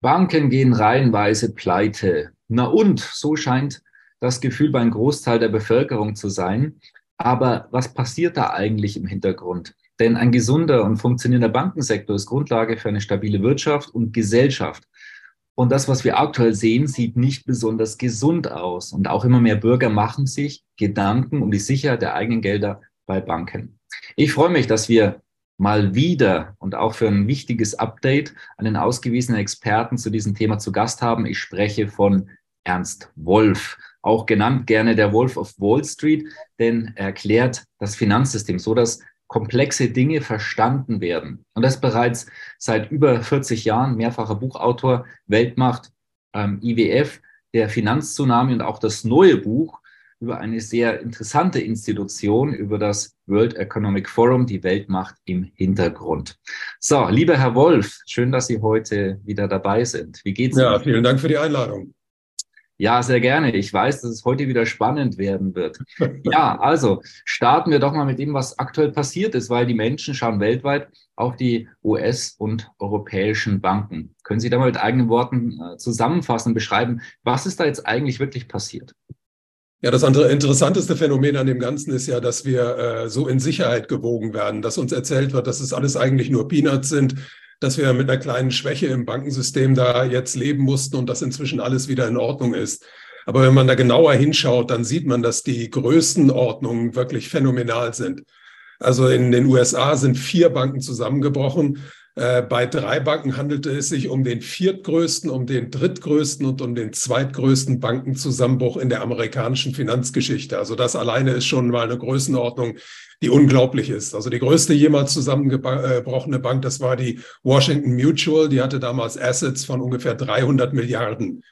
Banken gehen reihenweise pleite. Na und, so scheint das Gefühl bei einem Großteil der Bevölkerung zu sein. Aber was passiert da eigentlich im Hintergrund? Denn ein gesunder und funktionierender Bankensektor ist Grundlage für eine stabile Wirtschaft und Gesellschaft. Und das, was wir aktuell sehen, sieht nicht besonders gesund aus. Und auch immer mehr Bürger machen sich Gedanken um die Sicherheit der eigenen Gelder bei Banken. Ich freue mich, dass wir mal wieder und auch für ein wichtiges Update einen ausgewiesenen Experten zu diesem Thema zu Gast haben. Ich spreche von Ernst Wolf, auch genannt gerne der Wolf of Wall Street, denn er erklärt das Finanzsystem so, dass komplexe Dinge verstanden werden. Und das bereits seit über 40 Jahren mehrfacher Buchautor, Weltmacht, ähm, IWF, der Finanztsunami und auch das neue Buch über eine sehr interessante Institution, über das World Economic Forum, die Weltmacht im Hintergrund. So, lieber Herr Wolf, schön, dass Sie heute wieder dabei sind. Wie geht's Ihnen? Ja, vielen Dank für die Einladung. Ja, sehr gerne. Ich weiß, dass es heute wieder spannend werden wird. Ja, also starten wir doch mal mit dem, was aktuell passiert ist, weil die Menschen schauen weltweit auf die US- und europäischen Banken. Können Sie da mal mit eigenen Worten äh, zusammenfassen und beschreiben, was ist da jetzt eigentlich wirklich passiert? Ja, das andere interessanteste Phänomen an dem Ganzen ist ja, dass wir äh, so in Sicherheit gewogen werden, dass uns erzählt wird, dass es alles eigentlich nur Peanuts sind, dass wir mit einer kleinen Schwäche im Bankensystem da jetzt leben mussten und dass inzwischen alles wieder in Ordnung ist. Aber wenn man da genauer hinschaut, dann sieht man, dass die Größenordnungen wirklich phänomenal sind. Also in den USA sind vier Banken zusammengebrochen. Äh, bei drei Banken handelte es sich um den viertgrößten, um den drittgrößten und um den zweitgrößten Bankenzusammenbruch in der amerikanischen Finanzgeschichte. Also das alleine ist schon mal eine Größenordnung, die unglaublich ist. Also die größte jemals zusammengebrochene Bank, das war die Washington Mutual. Die hatte damals Assets von ungefähr 300 Milliarden.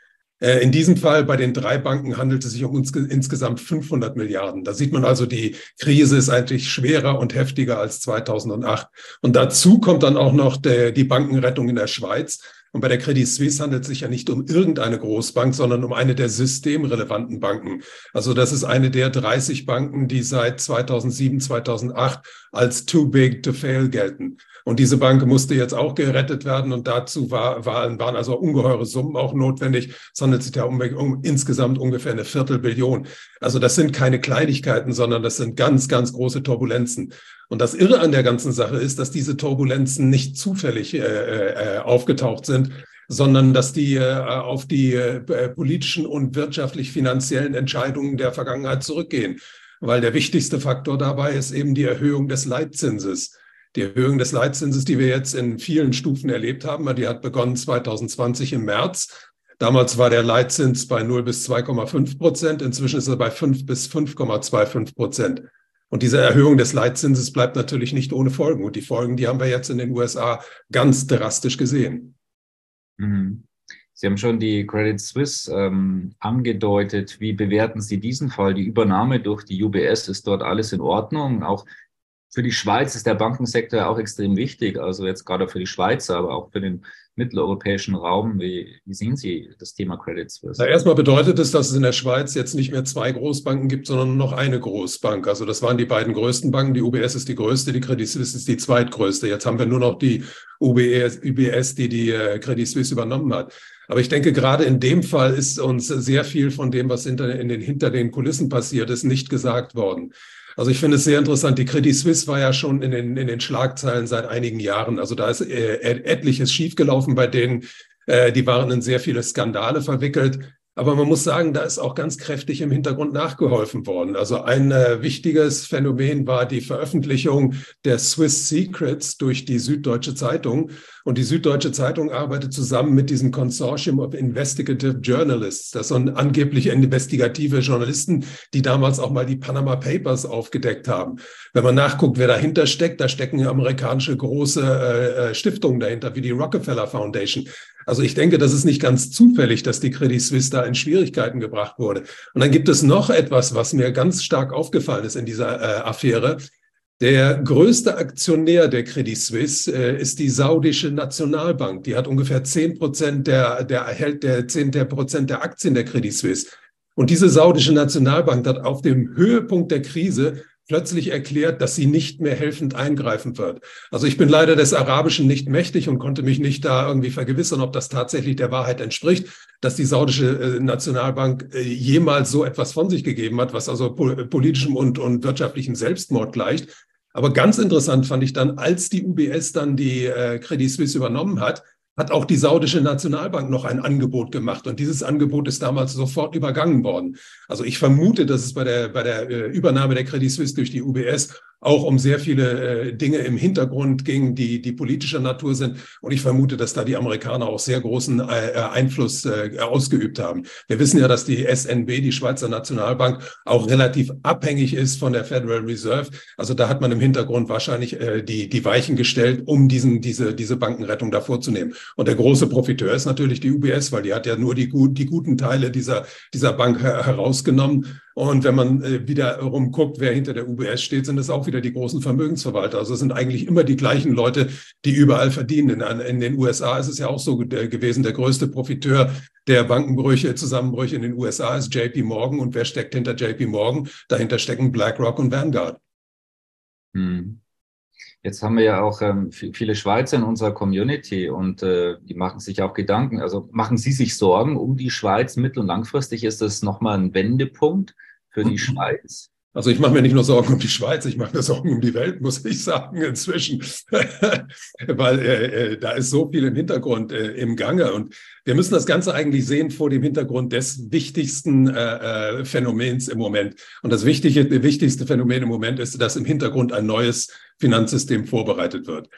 Äh, in diesem Fall bei den drei Banken handelt es sich um insgesamt 500 Milliarden. Da sieht man also, die Krise ist eigentlich schwerer und heftiger als 2008. Und dazu kommt dann auch noch die Bankenrettung in der Schweiz. Und bei der Credit Suisse handelt es sich ja nicht um irgendeine Großbank, sondern um eine der systemrelevanten Banken. Also das ist eine der 30 Banken, die seit 2007, 2008 als too big to fail gelten. Und diese Bank musste jetzt auch gerettet werden und dazu war, waren, waren also ungeheure Summen auch notwendig. Es handelt sich ja um, um insgesamt ungefähr eine Viertelbillion. Also das sind keine Kleinigkeiten, sondern das sind ganz, ganz große Turbulenzen. Und das Irre an der ganzen Sache ist, dass diese Turbulenzen nicht zufällig äh, äh, aufgetaucht sind, sondern dass die äh, auf die äh, politischen und wirtschaftlich-finanziellen Entscheidungen der Vergangenheit zurückgehen. Weil der wichtigste Faktor dabei ist eben die Erhöhung des Leitzinses. Die Erhöhung des Leitzinses, die wir jetzt in vielen Stufen erlebt haben, die hat begonnen 2020 im März. Damals war der Leitzins bei 0 bis 2,5 Prozent. Inzwischen ist er bei 5 bis 5,25 Prozent. Und diese Erhöhung des Leitzinses bleibt natürlich nicht ohne Folgen. Und die Folgen, die haben wir jetzt in den USA ganz drastisch gesehen. Mhm. Sie haben schon die Credit Suisse ähm, angedeutet. Wie bewerten Sie diesen Fall? Die Übernahme durch die UBS ist dort alles in Ordnung. Auch für die Schweiz ist der Bankensektor auch extrem wichtig, also jetzt gerade für die Schweizer, aber auch für den mitteleuropäischen Raum. Wie, wie sehen Sie das Thema Credit Suisse? Na, erstmal bedeutet es, dass es in der Schweiz jetzt nicht mehr zwei Großbanken gibt, sondern nur noch eine Großbank. Also das waren die beiden größten Banken. Die UBS ist die größte, die Credit Suisse ist die zweitgrößte. Jetzt haben wir nur noch die UBS, UBS die die äh, Credit Suisse übernommen hat. Aber ich denke, gerade in dem Fall ist uns sehr viel von dem, was hinter, in den, hinter den Kulissen passiert ist, nicht gesagt worden. Also ich finde es sehr interessant. Die Credit Suisse war ja schon in den, in den Schlagzeilen seit einigen Jahren. Also da ist äh, etliches schiefgelaufen bei denen. Äh, die waren in sehr viele Skandale verwickelt. Aber man muss sagen, da ist auch ganz kräftig im Hintergrund nachgeholfen worden. Also ein äh, wichtiges Phänomen war die Veröffentlichung der Swiss Secrets durch die Süddeutsche Zeitung. Und die Süddeutsche Zeitung arbeitet zusammen mit diesem Consortium of Investigative Journalists. Das sind angeblich investigative Journalisten, die damals auch mal die Panama Papers aufgedeckt haben. Wenn man nachguckt, wer dahinter steckt, da stecken amerikanische große äh, äh Stiftungen dahinter, wie die Rockefeller Foundation. Also ich denke, das ist nicht ganz zufällig, dass die Credit Suisse da in Schwierigkeiten gebracht wurde. Und dann gibt es noch etwas, was mir ganz stark aufgefallen ist in dieser äh, Affäre. Der größte Aktionär der Credit Suisse äh, ist die saudische Nationalbank. Die hat ungefähr zehn Prozent der, der erhält der zehn der Prozent der Aktien der Credit Suisse. Und diese saudische Nationalbank hat auf dem Höhepunkt der Krise plötzlich erklärt, dass sie nicht mehr helfend eingreifen wird. Also ich bin leider des Arabischen nicht mächtig und konnte mich nicht da irgendwie vergewissern, ob das tatsächlich der Wahrheit entspricht, dass die saudische äh, Nationalbank äh, jemals so etwas von sich gegeben hat, was also politischem und, und wirtschaftlichem Selbstmord gleicht. Aber ganz interessant fand ich dann, als die UBS dann die äh, Credit Suisse übernommen hat, hat auch die saudische Nationalbank noch ein Angebot gemacht. Und dieses Angebot ist damals sofort übergangen worden. Also ich vermute, dass es bei der, bei der äh, Übernahme der Credit Suisse durch die UBS auch um sehr viele äh, Dinge im Hintergrund ging, die, die politischer Natur sind. Und ich vermute, dass da die Amerikaner auch sehr großen äh, Einfluss äh, ausgeübt haben. Wir wissen ja, dass die SNB, die Schweizer Nationalbank, auch relativ abhängig ist von der Federal Reserve. Also da hat man im Hintergrund wahrscheinlich äh, die, die Weichen gestellt, um diesen, diese, diese Bankenrettung da vorzunehmen. Und der große Profiteur ist natürlich die UBS, weil die hat ja nur die, die guten Teile dieser, dieser Bank herausgenommen und wenn man äh, wiederum guckt, wer hinter der UBS steht, sind es auch wieder die großen Vermögensverwalter. Also es sind eigentlich immer die gleichen Leute, die überall verdienen. In, in den USA ist es ja auch so gewesen, der größte Profiteur der Bankenbrüche, Zusammenbrüche in den USA ist JP Morgan. Und wer steckt hinter JP Morgan? Dahinter stecken BlackRock und Vanguard. Hm. Jetzt haben wir ja auch ähm, viele Schweizer in unserer Community und äh, die machen sich auch Gedanken. Also machen Sie sich Sorgen um die Schweiz mittel- und langfristig? Ist das nochmal ein Wendepunkt für die Schweiz? Also ich mache mir nicht nur Sorgen um die Schweiz, ich mache mir Sorgen um die Welt, muss ich sagen, inzwischen. Weil äh, äh, da ist so viel im Hintergrund äh, im Gange. Und wir müssen das Ganze eigentlich sehen vor dem Hintergrund des wichtigsten äh, äh Phänomens im Moment. Und das wichtige, wichtigste Phänomen im Moment ist, dass im Hintergrund ein neues Finanzsystem vorbereitet wird.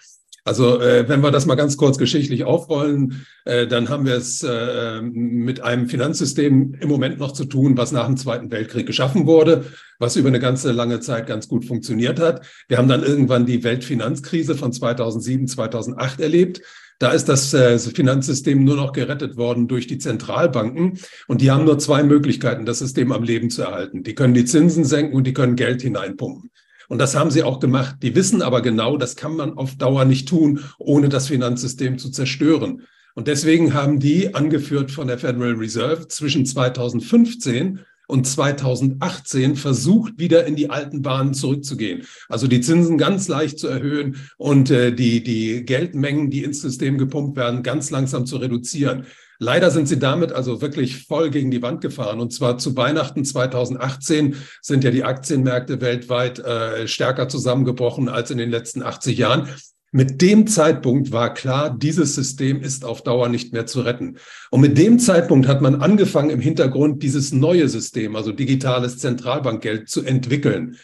Also äh, wenn wir das mal ganz kurz geschichtlich aufrollen, äh, dann haben wir es äh, mit einem Finanzsystem im Moment noch zu tun, was nach dem Zweiten Weltkrieg geschaffen wurde, was über eine ganze lange Zeit ganz gut funktioniert hat. Wir haben dann irgendwann die Weltfinanzkrise von 2007, 2008 erlebt. Da ist das äh, Finanzsystem nur noch gerettet worden durch die Zentralbanken. Und die haben nur zwei Möglichkeiten, das System am Leben zu erhalten. Die können die Zinsen senken und die können Geld hineinpumpen. Und das haben sie auch gemacht. Die wissen aber genau, das kann man auf Dauer nicht tun, ohne das Finanzsystem zu zerstören. Und deswegen haben die, angeführt von der Federal Reserve, zwischen 2015 und 2018 versucht, wieder in die alten Bahnen zurückzugehen. Also die Zinsen ganz leicht zu erhöhen und äh, die, die Geldmengen, die ins System gepumpt werden, ganz langsam zu reduzieren. Leider sind sie damit also wirklich voll gegen die Wand gefahren. Und zwar zu Weihnachten 2018 sind ja die Aktienmärkte weltweit äh, stärker zusammengebrochen als in den letzten 80 Jahren. Mit dem Zeitpunkt war klar, dieses System ist auf Dauer nicht mehr zu retten. Und mit dem Zeitpunkt hat man angefangen, im Hintergrund dieses neue System, also digitales Zentralbankgeld, zu entwickeln.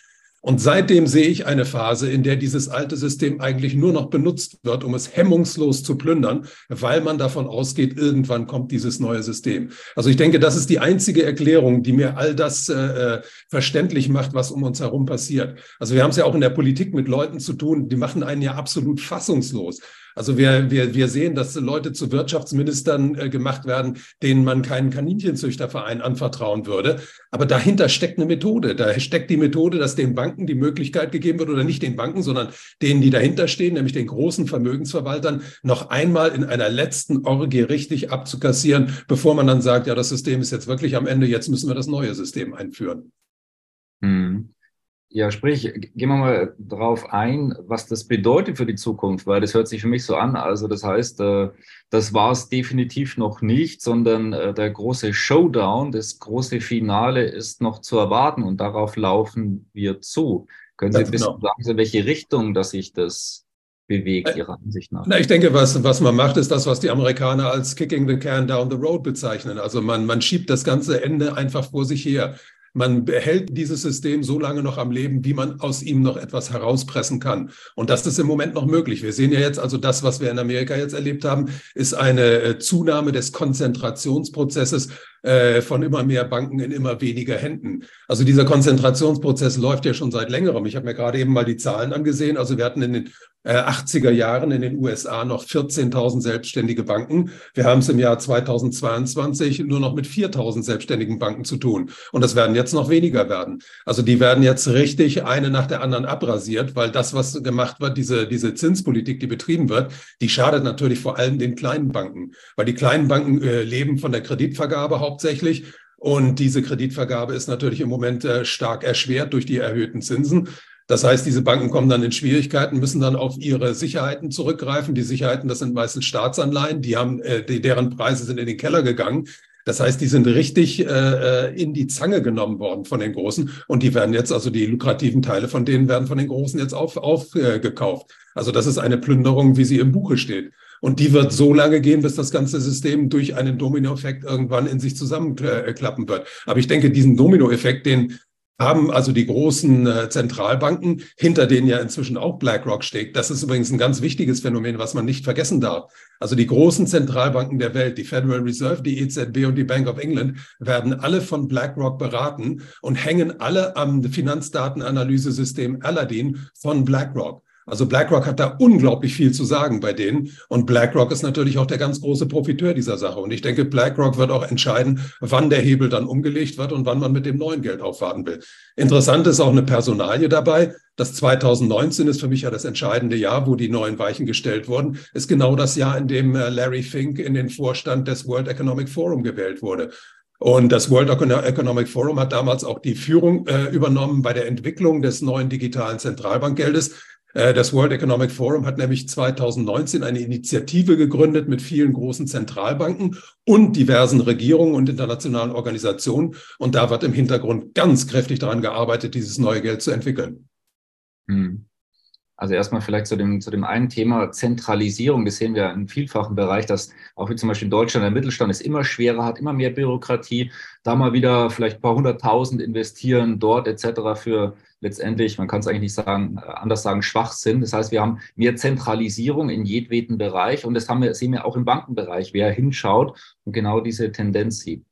Und seitdem sehe ich eine Phase, in der dieses alte System eigentlich nur noch benutzt wird, um es hemmungslos zu plündern, weil man davon ausgeht, irgendwann kommt dieses neue System. Also ich denke, das ist die einzige Erklärung, die mir all das äh, äh verständlich macht, was um uns herum passiert. Also wir haben es ja auch in der Politik mit Leuten zu tun, die machen einen ja absolut fassungslos. Also wir, wir, wir sehen, dass Leute zu Wirtschaftsministern äh, gemacht werden, denen man keinen Kaninchenzüchterverein anvertrauen würde. Aber dahinter steckt eine Methode. Da steckt die Methode, dass den Banken die Möglichkeit gegeben wird, oder nicht den Banken, sondern denen, die dahinter stehen, nämlich den großen Vermögensverwaltern, noch einmal in einer letzten Orgie richtig abzukassieren, bevor man dann sagt, ja, das System ist jetzt wirklich am Ende, jetzt müssen wir das neue System einführen. Hm. Ja, sprich, gehen wir mal drauf ein, was das bedeutet für die Zukunft, weil das hört sich für mich so an. Also das heißt, äh, das war es definitiv noch nicht, sondern äh, der große Showdown, das große Finale ist noch zu erwarten und darauf laufen wir zu. Können Sie ein bisschen genau. sagen, in welche Richtung, dass sich das bewegt, äh, Ihrer Ansicht nach? Na, ich denke, was, was man macht, ist das, was die Amerikaner als Kicking the Can down the road bezeichnen. Also man, man schiebt das ganze Ende einfach vor sich her. Man behält dieses System so lange noch am Leben, wie man aus ihm noch etwas herauspressen kann. Und das ist im Moment noch möglich. Wir sehen ja jetzt also das, was wir in Amerika jetzt erlebt haben, ist eine äh, Zunahme des Konzentrationsprozesses äh, von immer mehr Banken in immer weniger Händen. Also dieser Konzentrationsprozess läuft ja schon seit längerem. Ich habe mir gerade eben mal die Zahlen angesehen. Also wir hatten in den 80er äh, Jahren in den USA noch 14.000 selbstständige Banken. Wir haben es im Jahr 2022 nur noch mit 4.000 selbstständigen Banken zu tun. Und das werden jetzt noch weniger werden. Also die werden jetzt richtig eine nach der anderen abrasiert, weil das, was gemacht wird, diese, diese Zinspolitik, die betrieben wird, die schadet natürlich vor allem den kleinen Banken, weil die kleinen Banken äh, leben von der Kreditvergabe hauptsächlich und diese Kreditvergabe ist natürlich im Moment äh, stark erschwert durch die erhöhten Zinsen. Das heißt, diese Banken kommen dann in Schwierigkeiten, müssen dann auf ihre Sicherheiten zurückgreifen. Die Sicherheiten, das sind meistens Staatsanleihen, die haben, äh, deren Preise sind in den Keller gegangen. Das heißt, die sind richtig äh, äh, in die Zange genommen worden von den Großen und die werden jetzt, also die lukrativen Teile von denen werden von den Großen jetzt aufgekauft. Auf, äh, also das ist eine Plünderung, wie sie im Buche steht. Und die wird so lange gehen, bis das ganze System durch einen Dominoeffekt irgendwann in sich zusammenklappen wird. Aber ich denke, diesen Dominoeffekt, den haben also die großen äh, Zentralbanken, hinter denen ja inzwischen auch BlackRock steht. Das ist übrigens ein ganz wichtiges Phänomen, was man nicht vergessen darf. Also die großen Zentralbanken der Welt, die Federal Reserve, die EZB und die Bank of England, werden alle von BlackRock beraten und hängen alle am Finanzdatenanalyse-System Aladdin von BlackRock. Also BlackRock hat da unglaublich viel zu sagen bei denen. Und BlackRock ist natürlich auch der ganz große Profiteur dieser Sache. Und ich denke, BlackRock wird auch entscheiden, wann der Hebel dann umgelegt wird und wann man mit dem neuen Geld aufwarten will. Interessant ist auch eine Personalie dabei. Das 2019 ist für mich ja das entscheidende Jahr, wo die neuen Weichen gestellt wurden, ist genau das Jahr, in dem äh, Larry Fink in den Vorstand des World Economic Forum gewählt wurde. Und das World Economic Forum hat damals auch die Führung äh, übernommen bei der Entwicklung des neuen digitalen Zentralbankgeldes. Äh, das World Economic Forum hat nämlich 2019 eine Initiative gegründet mit vielen großen Zentralbanken und diversen Regierungen und internationalen Organisationen. Und da wird im Hintergrund ganz kräftig daran gearbeitet, dieses neue Geld zu entwickeln. Hm. Also erstmal vielleicht zu dem, zu dem einen Thema Zentralisierung. Das sehen wir in vielfachen Bereich, dass auch wie zum Beispiel in Deutschland der Mittelstand es immer schwerer hat, immer mehr Bürokratie. Da mal wieder vielleicht ein paar hunderttausend investieren dort etc. für letztendlich, man kann es eigentlich nicht sagen, äh, anders sagen, Schwachsinn. Das heißt, wir haben mehr Zentralisierung in jedweden Bereich und das haben wir, sehen wir auch im Bankenbereich, wer hinschaut und genau diese Tendenz sieht.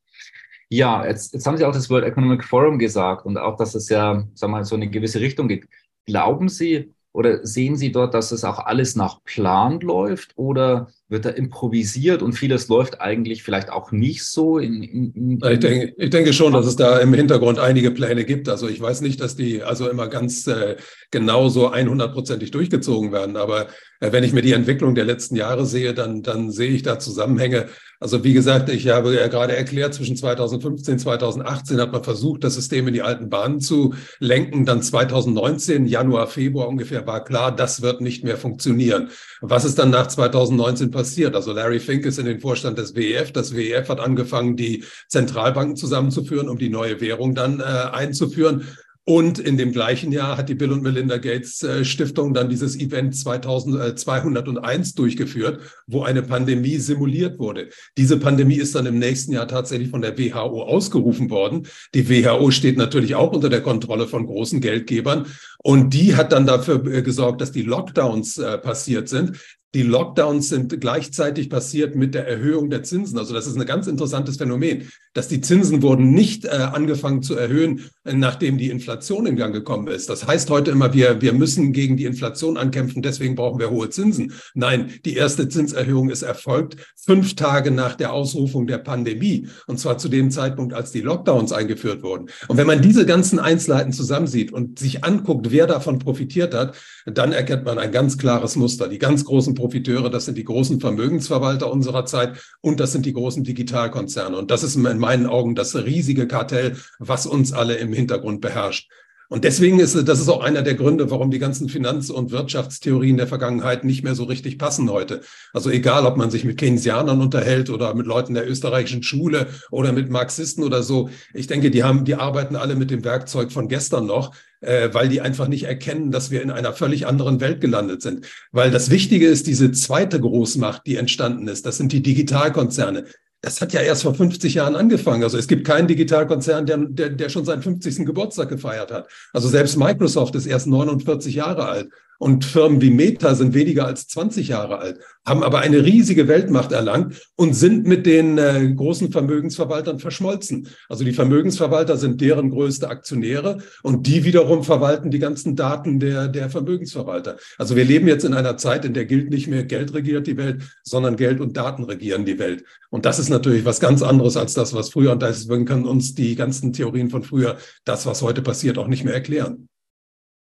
Ja, jetzt, jetzt haben Sie auch das World Economic Forum gesagt und auch, dass es ja, sagen wir mal, so eine gewisse Richtung geht. Glauben Sie, oder sehen Sie dort, dass es auch alles nach Plan läuft? Oder wird da improvisiert und vieles läuft eigentlich vielleicht auch nicht so? In, in, in ich, denke, ich denke schon, dass es da im Hintergrund einige Pläne gibt. Also ich weiß nicht, dass die also immer ganz äh, genau so 100%ig durchgezogen werden, aber äh, wenn ich mir die Entwicklung der letzten Jahre sehe, dann, dann sehe ich da Zusammenhänge, also wie gesagt, ich habe ja gerade erklärt, zwischen 2015 und 2018 hat man versucht, das System in die alten Bahnen zu lenken. Dann 2019, Januar, Februar ungefähr, war klar, das wird nicht mehr funktionieren. Was ist dann nach 2019 passiert? Also Larry Fink ist in den Vorstand des WEF. Das WEF hat angefangen, die Zentralbanken zusammenzuführen, um die neue Währung dann äh, einzuführen. Und in dem gleichen Jahr hat die Bill und Melinda Gates äh, Stiftung dann dieses Event 2201 durchgeführt, wo eine Pandemie simuliert wurde. Diese Pandemie ist dann im nächsten Jahr tatsächlich von der WHO ausgerufen worden. Die WHO steht natürlich auch unter der Kontrolle von großen Geldgebern. Und die hat dann dafür äh, gesorgt, dass die Lockdowns äh, passiert sind. Die Lockdowns sind gleichzeitig passiert mit der Erhöhung der Zinsen. Also das ist ein ganz interessantes Phänomen, dass die Zinsen wurden nicht äh, angefangen zu erhöhen, äh, nachdem die Inflation in Gang gekommen ist. Das heißt heute immer, wir, wir müssen gegen die Inflation ankämpfen, deswegen brauchen wir hohe Zinsen. Nein, die erste Zinserhöhung ist erfolgt fünf Tage nach der Ausrufung der Pandemie. Und zwar zu dem Zeitpunkt, als die Lockdowns eingeführt wurden. Und wenn man diese ganzen Einzelheiten zusammensieht und sich anguckt, wer davon profitiert hat, dann erkennt man ein ganz klares Muster. Die ganz großen Profiteure, das sind die großen Vermögensverwalter unserer Zeit und das sind die großen Digitalkonzerne. Und das ist in meinen Augen das riesige Kartell, was uns alle im Hintergrund beherrscht. Und deswegen ist das ist auch einer der Gründe, warum die ganzen Finanz- und Wirtschaftstheorien der Vergangenheit nicht mehr so richtig passen heute. Also egal, ob man sich mit Keynesianern unterhält oder mit Leuten der österreichischen Schule oder mit Marxisten oder so. Ich denke, die haben, die arbeiten alle mit dem Werkzeug von gestern noch äh, weil die einfach nicht erkennen, dass wir in einer völlig anderen Welt gelandet sind. Weil das Wichtige ist, diese zweite Großmacht, die entstanden ist, das sind die Digitalkonzerne. Das hat ja erst vor 50 Jahren angefangen. Also es gibt keinen Digitalkonzern, der, der, der schon seinen 50. Geburtstag gefeiert hat. Also selbst Microsoft ist erst 49 Jahre alt. Und Firmen wie Meta sind weniger als 20 Jahre alt, haben aber eine riesige Weltmacht erlangt und sind mit den äh, großen Vermögensverwaltern verschmolzen. Also die Vermögensverwalter sind deren größte Aktionäre und die wiederum verwalten die ganzen Daten der, der Vermögensverwalter. Also wir leben jetzt in einer Zeit, in der gilt nicht mehr Geld regiert die Welt, sondern Geld und Daten regieren die Welt. Und das ist natürlich was ganz anderes als das, was früher, und deswegen können uns die ganzen Theorien von früher das, was heute passiert, auch nicht mehr erklären.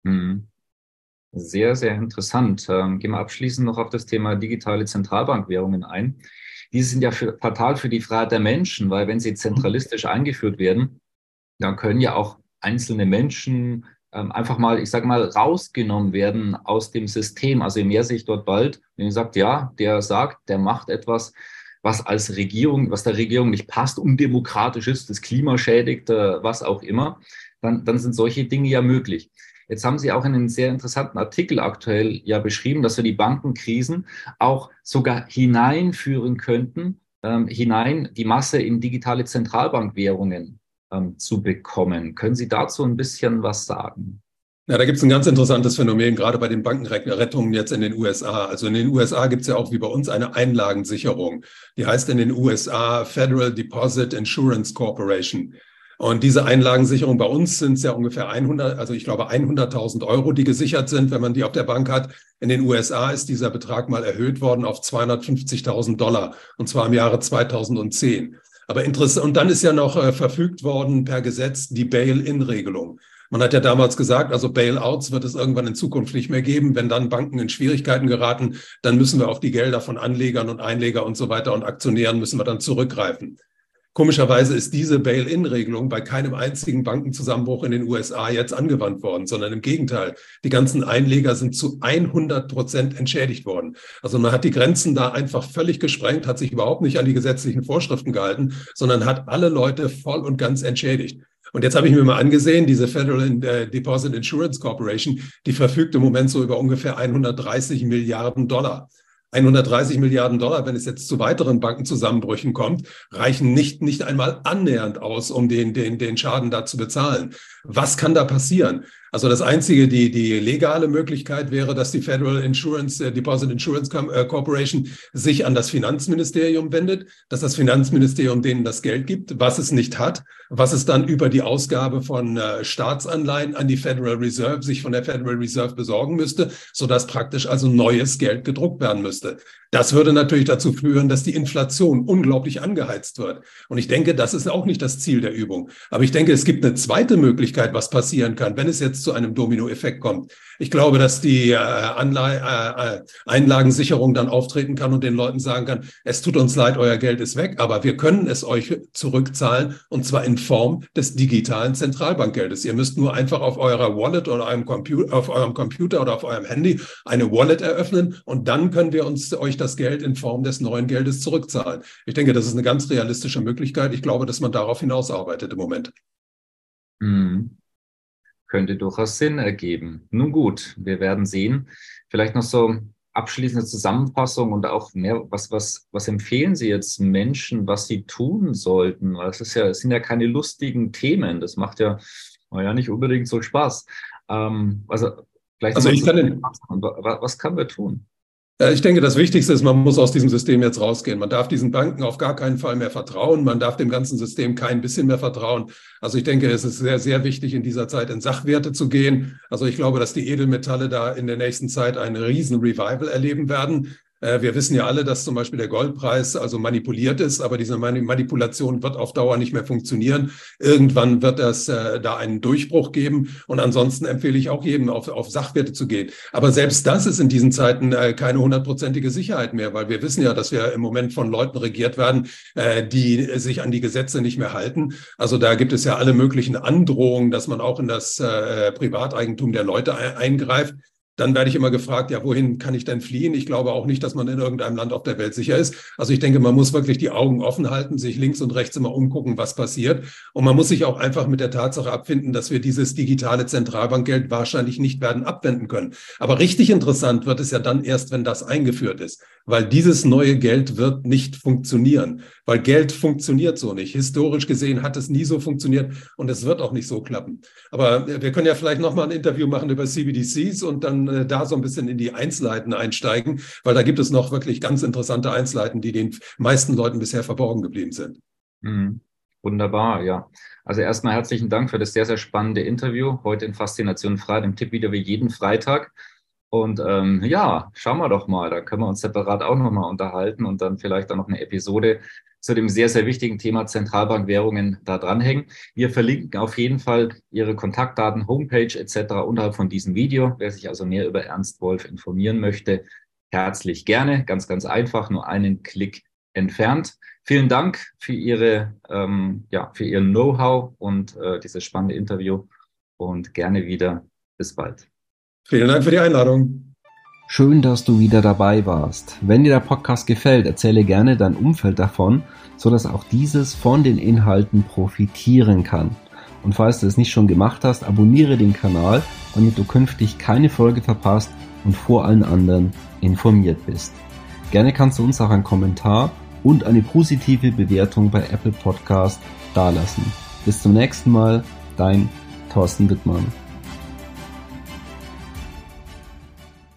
Mhm. Sehr, sehr interessant. Ähm, gehen wir abschließend noch auf das Thema digitale Zentralbankwährungen ein. Diese sind ja für, fatal für die Freiheit der Menschen, weil wenn sie zentralistisch eingeführt werden, dann können ja auch einzelne Menschen ähm, einfach mal, ich sage mal, rausgenommen werden aus dem System. Also je mehr sich dort bald, wenn ihr sagt, ja, der sagt, der macht etwas, was als Regierung, was der Regierung nicht passt, undemokratisch ist, das Klima schädigt, äh, was auch immer, dann, dann sind solche Dinge ja möglich. Jetzt haben Sie auch in einem sehr interessanten Artikel aktuell ja beschrieben, dass wir die Bankenkrisen auch sogar hineinführen könnten, ähm, hinein die Masse in digitale Zentralbankwährungen ähm, zu bekommen. Können Sie dazu ein bisschen was sagen? Ja, da gibt es ein ganz interessantes Phänomen, gerade bei den Bankenrettungen jetzt in den USA. Also in den USA gibt es ja auch wie bei uns eine Einlagensicherung. Die heißt in den USA Federal Deposit Insurance Corporation. Und diese Einlagensicherung bei uns sind es ja ungefähr 100, also ich glaube 100.000 Euro, die gesichert sind, wenn man die auf der Bank hat. In den USA ist dieser Betrag mal erhöht worden auf 250.000 Dollar und zwar im Jahre 2010. Aber interessant, und dann ist ja noch äh, verfügt worden per Gesetz die Bail-in-Regelung. Man hat ja damals gesagt, also Bailouts wird es irgendwann in Zukunft nicht mehr geben. Wenn dann Banken in Schwierigkeiten geraten, dann müssen wir auf die Gelder von Anlegern und Einleger und so weiter und Aktionären müssen wir dann zurückgreifen. Komischerweise ist diese Bail-in-Regelung bei keinem einzigen Bankenzusammenbruch in den USA jetzt angewandt worden, sondern im Gegenteil. Die ganzen Einleger sind zu 100 Prozent entschädigt worden. Also man hat die Grenzen da einfach völlig gesprengt, hat sich überhaupt nicht an die gesetzlichen Vorschriften gehalten, sondern hat alle Leute voll und ganz entschädigt. Und jetzt habe ich mir mal angesehen, diese Federal äh, Deposit Insurance Corporation, die verfügt im Moment so über ungefähr 130 Milliarden Dollar. 130 Milliarden Dollar, wenn es jetzt zu weiteren Bankenzusammenbrüchen kommt, reichen nicht, nicht einmal annähernd aus, um den, den, den Schaden da zu bezahlen. Was kann da passieren? Also das einzige, die, die legale Möglichkeit wäre, dass die Federal Insurance, äh, Deposit Insurance äh, Corporation sich an das Finanzministerium wendet, dass das Finanzministerium denen das Geld gibt, was es nicht hat, was es dann über die Ausgabe von äh, Staatsanleihen an die Federal Reserve sich von der Federal Reserve besorgen müsste, sodass praktisch also neues Geld gedruckt werden müsste. Das würde natürlich dazu führen, dass die Inflation unglaublich angeheizt wird. Und ich denke, das ist auch nicht das Ziel der Übung. Aber ich denke, es gibt eine zweite Möglichkeit, was passieren kann, wenn es jetzt zu einem Dominoeffekt kommt. Ich glaube, dass die äh, Anlei äh, äh, Einlagensicherung dann auftreten kann und den Leuten sagen kann, es tut uns leid, euer Geld ist weg, aber wir können es euch zurückzahlen und zwar in Form des digitalen Zentralbankgeldes. Ihr müsst nur einfach auf eurer Wallet oder einem auf eurem Computer oder auf eurem Handy eine Wallet eröffnen und dann können wir uns euch das Geld in Form des neuen Geldes zurückzahlen. Ich denke, das ist eine ganz realistische Möglichkeit. Ich glaube, dass man darauf hinaus arbeitet im Moment. Mhm. Könnte durchaus Sinn ergeben. Nun gut, wir werden sehen. Vielleicht noch so abschließende Zusammenfassung und auch mehr, was, was, was empfehlen Sie jetzt Menschen, was sie tun sollten? Weil es ist ja, es sind ja keine lustigen Themen. Das macht ja, naja, nicht unbedingt so Spaß. Ähm, also, vielleicht also ich kann den, was, was können wir tun? Ich denke, das Wichtigste ist, man muss aus diesem System jetzt rausgehen. Man darf diesen Banken auf gar keinen Fall mehr vertrauen. Man darf dem ganzen System kein bisschen mehr vertrauen. Also ich denke, es ist sehr, sehr wichtig, in dieser Zeit in Sachwerte zu gehen. Also ich glaube, dass die Edelmetalle da in der nächsten Zeit einen riesen Revival erleben werden. Äh, wir wissen ja alle, dass zum Beispiel der Goldpreis also manipuliert ist, aber diese Manipulation wird auf Dauer nicht mehr funktionieren. Irgendwann wird es äh, da einen Durchbruch geben. Und ansonsten empfehle ich auch jedem, auf, auf Sachwerte zu gehen. Aber selbst das ist in diesen Zeiten äh, keine hundertprozentige Sicherheit mehr, weil wir wissen ja, dass wir im Moment von Leuten regiert werden, äh, die sich an die Gesetze nicht mehr halten. Also da gibt es ja alle möglichen Androhungen, dass man auch in das äh, Privateigentum der Leute eingreift. Dann werde ich immer gefragt, ja, wohin kann ich denn fliehen? Ich glaube auch nicht, dass man in irgendeinem Land auf der Welt sicher ist. Also ich denke, man muss wirklich die Augen offen halten, sich links und rechts immer umgucken, was passiert. Und man muss sich auch einfach mit der Tatsache abfinden, dass wir dieses digitale Zentralbankgeld wahrscheinlich nicht werden abwenden können. Aber richtig interessant wird es ja dann erst, wenn das eingeführt ist weil dieses neue Geld wird nicht funktionieren, weil Geld funktioniert so nicht. Historisch gesehen hat es nie so funktioniert und es wird auch nicht so klappen. Aber wir können ja vielleicht noch mal ein Interview machen über CBDCs und dann äh, da so ein bisschen in die Einzelheiten einsteigen, weil da gibt es noch wirklich ganz interessante Einzelheiten, die den meisten Leuten bisher verborgen geblieben sind. Mhm. Wunderbar, ja. Also erstmal herzlichen Dank für das sehr, sehr spannende Interview heute in Faszination frei, dem Tipp wieder wie jeden Freitag. Und ähm, ja, schauen wir doch mal, da können wir uns separat auch nochmal unterhalten und dann vielleicht auch noch eine Episode zu dem sehr, sehr wichtigen Thema Zentralbankwährungen da dranhängen. Wir verlinken auf jeden Fall Ihre Kontaktdaten, Homepage etc. unterhalb von diesem Video. Wer sich also mehr über Ernst Wolf informieren möchte, herzlich gerne. Ganz, ganz einfach, nur einen Klick entfernt. Vielen Dank für Ihre, ähm, ja, für Ihr Know-how und äh, dieses spannende Interview und gerne wieder. Bis bald. Vielen Dank für die Einladung. Schön, dass du wieder dabei warst. Wenn dir der Podcast gefällt, erzähle gerne dein Umfeld davon, so dass auch dieses von den Inhalten profitieren kann. Und falls du es nicht schon gemacht hast, abonniere den Kanal, damit du künftig keine Folge verpasst und vor allen anderen informiert bist. Gerne kannst du uns auch einen Kommentar und eine positive Bewertung bei Apple Podcast dalassen. Bis zum nächsten Mal, dein Thorsten Wittmann.